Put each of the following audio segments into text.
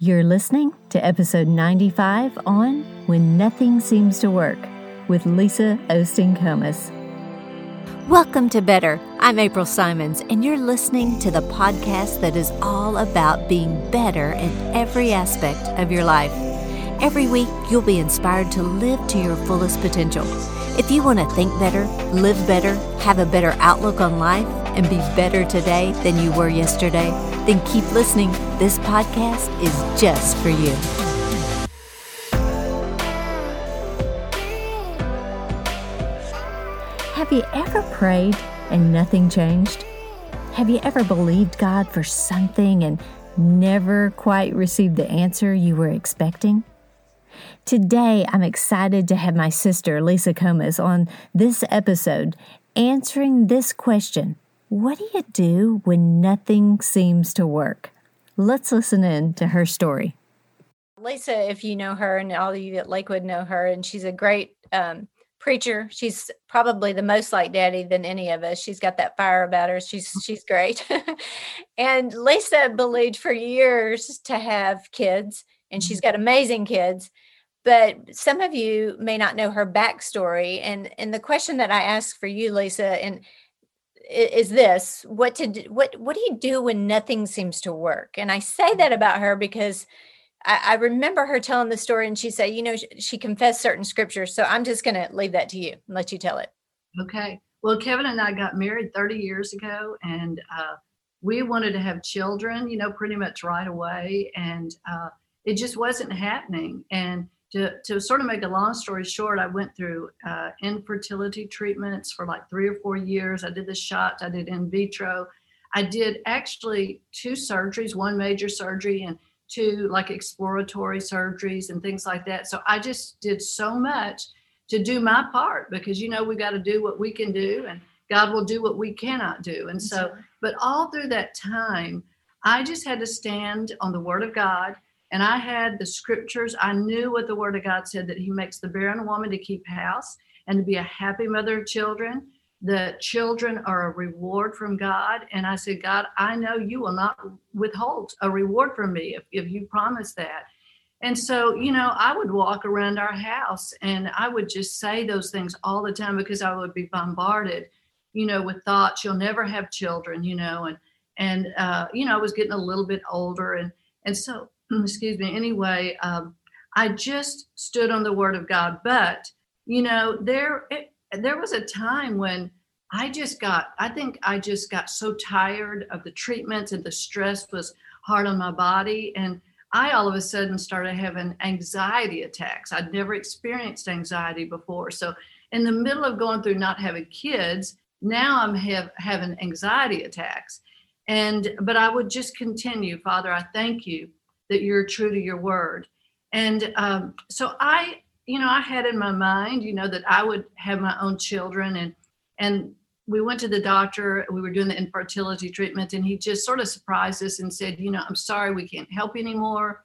You're listening to episode 95 on When Nothing Seems to Work with Lisa Osteen Comes. Welcome to Better. I'm April Simons, and you're listening to the podcast that is all about being better in every aspect of your life. Every week, you'll be inspired to live to your fullest potential. If you want to think better, live better, have a better outlook on life, and be better today than you were yesterday, then keep listening. This podcast is just for you. Have you ever prayed and nothing changed? Have you ever believed God for something and never quite received the answer you were expecting? Today, I'm excited to have my sister, Lisa Comes, on this episode answering this question what do you do when nothing seems to work? Let's listen in to her story. Lisa, if you know her, and all of you at Lakewood know her, and she's a great um, preacher. She's probably the most like Daddy than any of us. She's got that fire about her. She's she's great. and Lisa believed for years to have kids, and she's got amazing kids. But some of you may not know her backstory. And and the question that I ask for you, Lisa, and is this what to do, what what do you do when nothing seems to work? And i say that about her because I, I remember her telling the story and she said you know she, she confessed certain scriptures so i'm just going to leave that to you and let you tell it. Okay. Well kevin and i got married 30 years ago and uh, we wanted to have children you know pretty much right away and uh, it just wasn't happening. And to, to sort of make a long story short, I went through uh, infertility treatments for like three or four years. I did the shots, I did in vitro. I did actually two surgeries, one major surgery and two like exploratory surgeries and things like that. So I just did so much to do my part because, you know, we got to do what we can do and God will do what we cannot do. And so, but all through that time, I just had to stand on the word of God and I had the scriptures. I knew what the word of God said that he makes the barren woman to keep house and to be a happy mother of children. The children are a reward from God. And I said, God, I know you will not withhold a reward from me if, if you promise that. And so, you know, I would walk around our house and I would just say those things all the time because I would be bombarded, you know, with thoughts, you'll never have children, you know, and, and, uh, you know, I was getting a little bit older. And, and so excuse me, anyway, um, I just stood on the word of God. But, you know, there, it, there was a time when I just got, I think I just got so tired of the treatments and the stress was hard on my body. And I all of a sudden started having anxiety attacks. I'd never experienced anxiety before. So, in the middle of going through not having kids, now I'm have, having anxiety attacks. And, but I would just continue, Father, I thank you that you're true to your word. And um, so I, you know, I had in my mind, you know, that I would have my own children and and we went to the doctor, we were doing the infertility treatment, and he just sort of surprised us and said, you know, I'm sorry, we can't help anymore.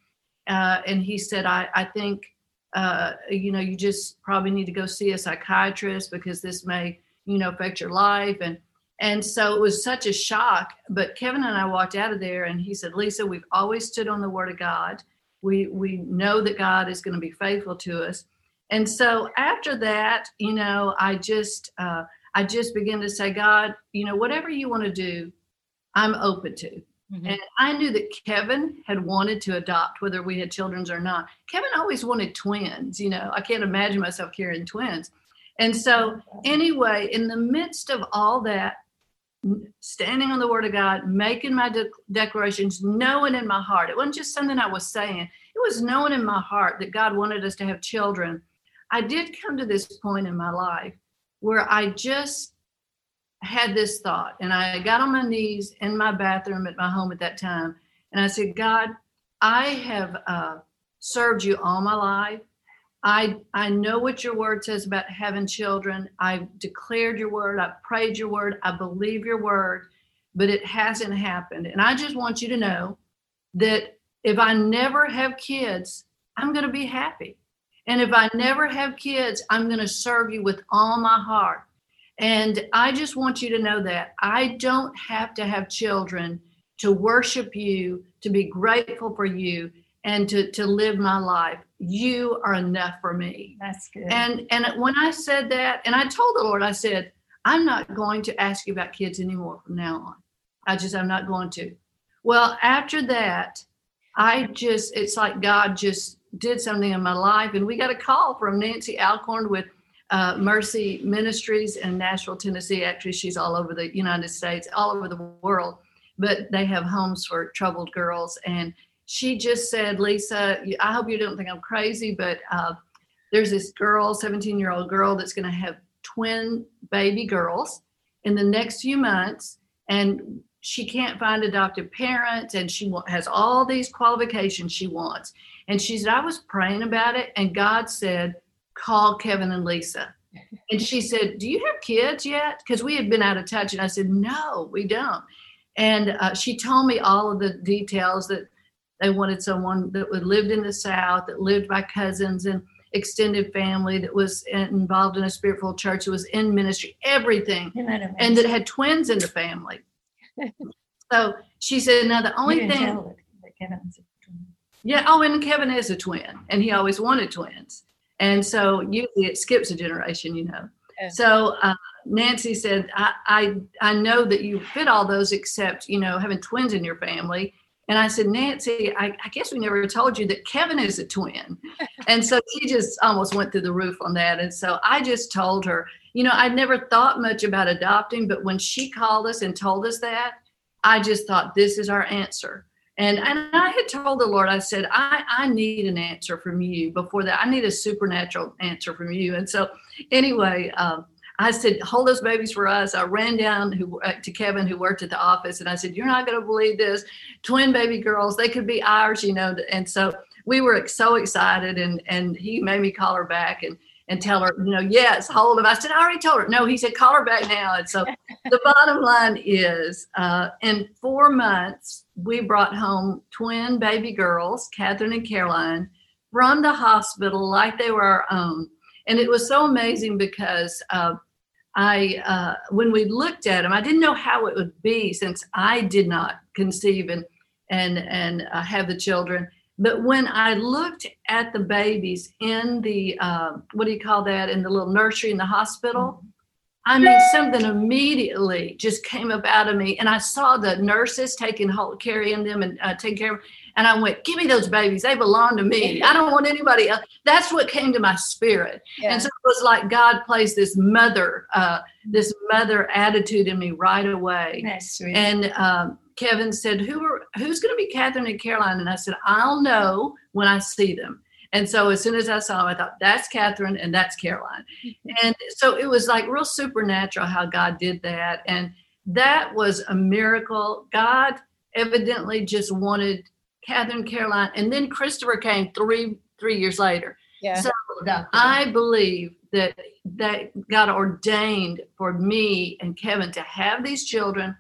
Uh, and he said, I, I think, uh, you know, you just probably need to go see a psychiatrist because this may, you know, affect your life. And and so it was such a shock. But Kevin and I walked out of there and he said, Lisa, we've always stood on the word of God. We we know that God is going to be faithful to us. And so after that, you know, I just uh, I just began to say, God, you know, whatever you want to do, I'm open to. Mm-hmm. And I knew that Kevin had wanted to adopt, whether we had children or not. Kevin always wanted twins. You know, I can't imagine myself carrying twins. And so, anyway, in the midst of all that, standing on the word of God, making my de- declarations, knowing in my heart, it wasn't just something I was saying, it was knowing in my heart that God wanted us to have children. I did come to this point in my life where I just had this thought, and I got on my knees in my bathroom at my home at that time, and I said, God, I have uh, served you all my life. I I know what your word says about having children. I've declared your word, I've prayed your word, I believe your word, but it hasn't happened. And I just want you to know that if I never have kids, I'm going to be happy. And if I never have kids, I'm going to serve you with all my heart. And I just want you to know that I don't have to have children to worship you, to be grateful for you, and to to live my life. You are enough for me. That's good. And and when I said that, and I told the Lord, I said, I'm not going to ask you about kids anymore from now on. I just I'm not going to. Well, after that, I just it's like God just did something in my life, and we got a call from Nancy Alcorn with uh, Mercy Ministries in Nashville, Tennessee. Actually, she's all over the United States, all over the world, but they have homes for troubled girls. And she just said, Lisa, I hope you don't think I'm crazy, but uh, there's this girl, 17 year old girl, that's going to have twin baby girls in the next few months. And she can't find adoptive parents and she has all these qualifications she wants. And she said, I was praying about it, and God said, call Kevin and Lisa. And she said, Do you have kids yet? Because we had been out of touch. And I said, No, we don't. And uh, she told me all of the details that they wanted someone that would lived in the South, that lived by cousins and extended family, that was involved in a spiritual church, that was in ministry, everything, and that had twins in the family. so she said, Now the only thing. Yeah. Oh, and Kevin is a twin, and he always wanted twins. And so usually it skips a generation, you know. Yeah. So uh, Nancy said, I, I, I know that you fit all those except, you know, having twins in your family. And I said, Nancy, I, I guess we never told you that Kevin is a twin. and so she just almost went through the roof on that. And so I just told her, you know, I'd never thought much about adopting, but when she called us and told us that, I just thought this is our answer. And, and I had told the Lord, I said, I, I need an answer from you before that. I need a supernatural answer from you. And so, anyway, um, I said, hold those babies for us. I ran down who, uh, to Kevin, who worked at the office, and I said, You're not going to believe this. Twin baby girls, they could be ours, you know. And so we were so excited, and, and he made me call her back. And and tell her, you know, yes, hold them. I said, I already told her. No, he said, call her back now. And so the bottom line is uh, in four months, we brought home twin baby girls, Catherine and Caroline, from the hospital like they were our own. And it was so amazing because uh, I, uh, when we looked at them, I didn't know how it would be since I did not conceive and and and uh, have the children. But when I looked at the babies in the, uh, what do you call that, in the little nursery in the hospital. I mean, something immediately just came up out of me. And I saw the nurses taking hold, carrying them and uh, taking care of them. And I went, give me those babies. They belong to me. I don't want anybody else. That's what came to my spirit. Yeah. And so it was like God placed this mother, uh, this mother attitude in me right away. That's sweet. And um, Kevin said, "Who are who's going to be Catherine and Caroline?" And I said, "I'll know when I see them." And so as soon as I saw them, I thought, "That's Catherine and that's Caroline." and so it was like real supernatural how God did that, and that was a miracle. God evidently just wanted Catherine, Caroline, and then Christopher came three three years later. Yeah. So I believe that that God ordained for me and Kevin to have these children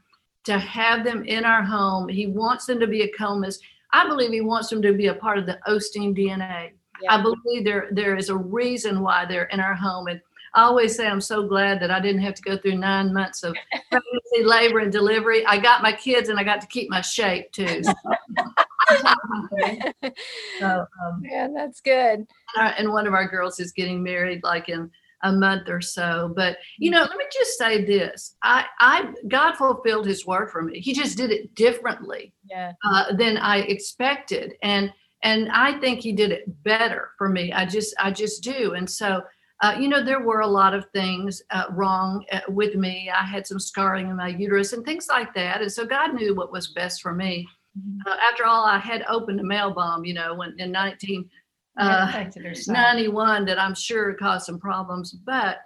to have them in our home. He wants them to be a Comes. I believe he wants them to be a part of the Osteen DNA. Yeah. I believe there there is a reason why they're in our home. And I always say I'm so glad that I didn't have to go through nine months of pregnancy, labor, and delivery. I got my kids and I got to keep my shape too. So, so um, yeah, that's good. And one of our girls is getting married like in a month or so. But you know, let me just say this: I, I, God fulfilled His word for me. He just did it differently yeah. uh, than I expected, and and I think He did it better for me. I just, I just do, and so. Uh, you know, there were a lot of things uh, wrong uh, with me. I had some scarring in my uterus and things like that. And so God knew what was best for me. Mm-hmm. Uh, after all, I had opened a mail bomb, you know, when in 19, uh, 91 that I'm sure caused some problems. But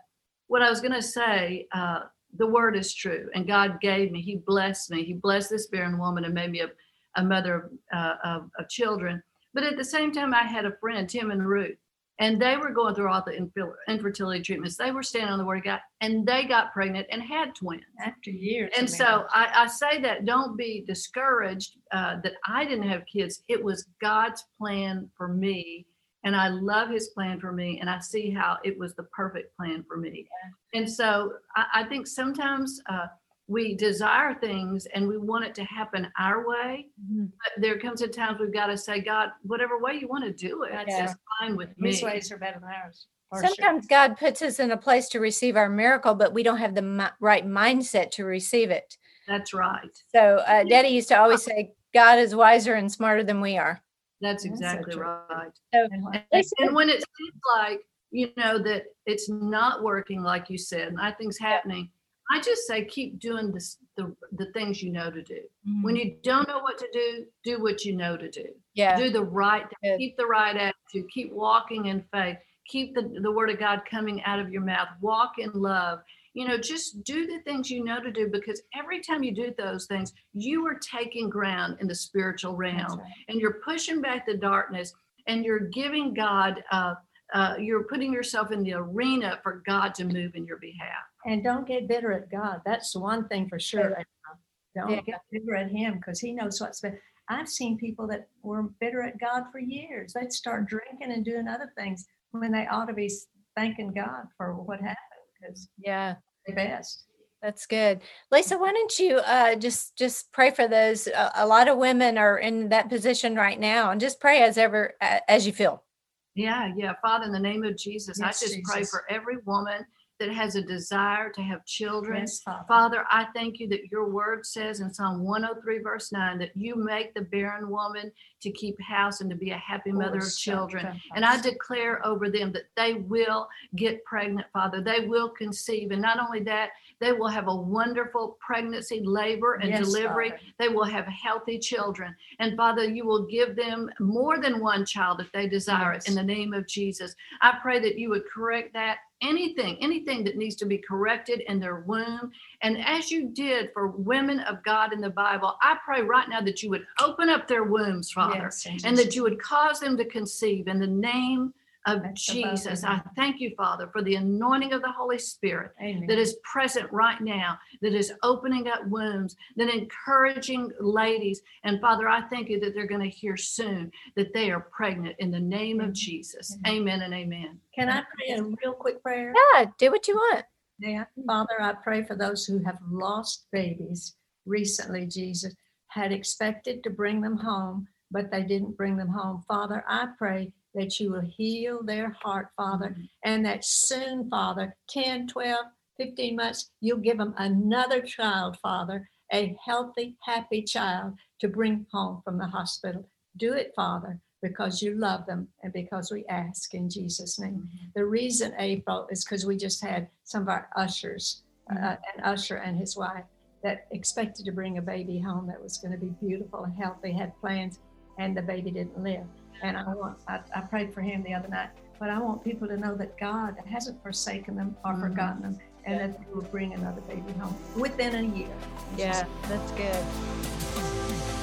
what I was going to say, uh, the word is true, and God gave me. He blessed me. He blessed this barren woman and made me a, a mother of, uh, of, of, children. But at the same time, I had a friend, Tim and Ruth, and they were going through all the infertility treatments. They were standing on the word of God, and they got pregnant and had twins after years. And so I, I, say that don't be discouraged uh, that I didn't have kids. It was God's plan for me and I love his plan for me, and I see how it was the perfect plan for me. Yeah. And so I, I think sometimes uh, we desire things and we want it to happen our way. Mm-hmm. But there comes a times we've got to say, God, whatever way you want to do it, yeah. it's fine with me. His ways are better than ours. Sometimes sure. God puts us in a place to receive our miracle, but we don't have the mi- right mindset to receive it. That's right. So, uh, Daddy used to always say, God is wiser and smarter than we are. That's exactly That's right. So, and, and when it seems like, you know, that it's not working like you said, nothing's happening, I just say keep doing this, the the things you know to do. Mm-hmm. When you don't know what to do, do what you know to do. Yeah. Do the right thing. Keep the right attitude. Keep walking in faith. Keep the, the word of God coming out of your mouth. Walk in love. You know, just do the things you know to do because every time you do those things, you are taking ground in the spiritual realm right. and you're pushing back the darkness and you're giving God uh, uh, you're putting yourself in the arena for God to move in your behalf. And don't get bitter at God. That's one thing for sure. Don't yeah. get bitter at Him because He knows what's best. I've seen people that were bitter at God for years. They'd start drinking and doing other things when they ought to be thanking God for what happened because yeah, the best. That's good, Lisa. Why don't you uh, just just pray for those? Uh, a lot of women are in that position right now, and just pray as ever as you feel. Yeah, yeah. Father, in the name of Jesus, yes, I just Jesus. pray for every woman that has a desire to have children. Yes, Father. Father, I thank you that your word says in Psalm 103, verse 9, that you make the barren woman to keep house and to be a happy oh, mother of children. And I declare over them that they will get pregnant, Father. They will conceive. And not only that, they will have a wonderful pregnancy, labor, and yes, delivery. Father. They will have healthy children. And Father, you will give them more than one child if they desire yes. it in the name of Jesus. I pray that you would correct that anything, anything that needs to be corrected in their womb. And as you did for women of God in the Bible, I pray right now that you would open up their wombs, Father, yes, and that you would cause them to conceive in the name of Jesus. I thank you, Father, for the anointing of the Holy Spirit Amen. that is present right now, that is opening up wombs, that encouraging ladies. And Father, I thank you that they're going to hear soon that they are pregnant in the name of Jesus. Amen and amen. Can I pray a real quick prayer? Yeah, do what you want. Yeah. Father, I pray for those who have lost babies recently, Jesus, had expected to bring them home, but they didn't bring them home. Father, I pray that you will heal their heart, Father, mm-hmm. and that soon, Father, 10, 12, 15 months, you'll give them another child, Father, a healthy, happy child to bring home from the hospital. Do it, Father, because you love them and because we ask in Jesus' name. Mm-hmm. The reason, April, is because we just had some of our ushers, uh, mm-hmm. uh, an usher and his wife, that expected to bring a baby home that was going to be beautiful and healthy, had plans, and the baby didn't live. And I want I, I, prayed for him the other night, but I want people to know that God hasn't forsaken them or mm-hmm. forgotten them and yeah. that they will bring another baby home within a year. Yeah, that's good.